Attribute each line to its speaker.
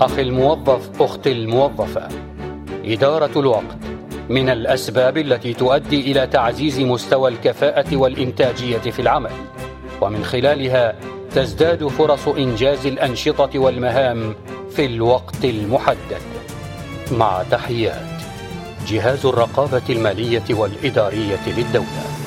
Speaker 1: أخي الموظف أختي الموظفة. إدارة الوقت. من الأسباب التي تؤدي إلى تعزيز مستوى الكفاءة والإنتاجية في العمل. ومن خلالها تزداد فرص إنجاز الأنشطة والمهام في الوقت المحدد. مع تحيات جهاز الرقابة المالية والإدارية للدولة.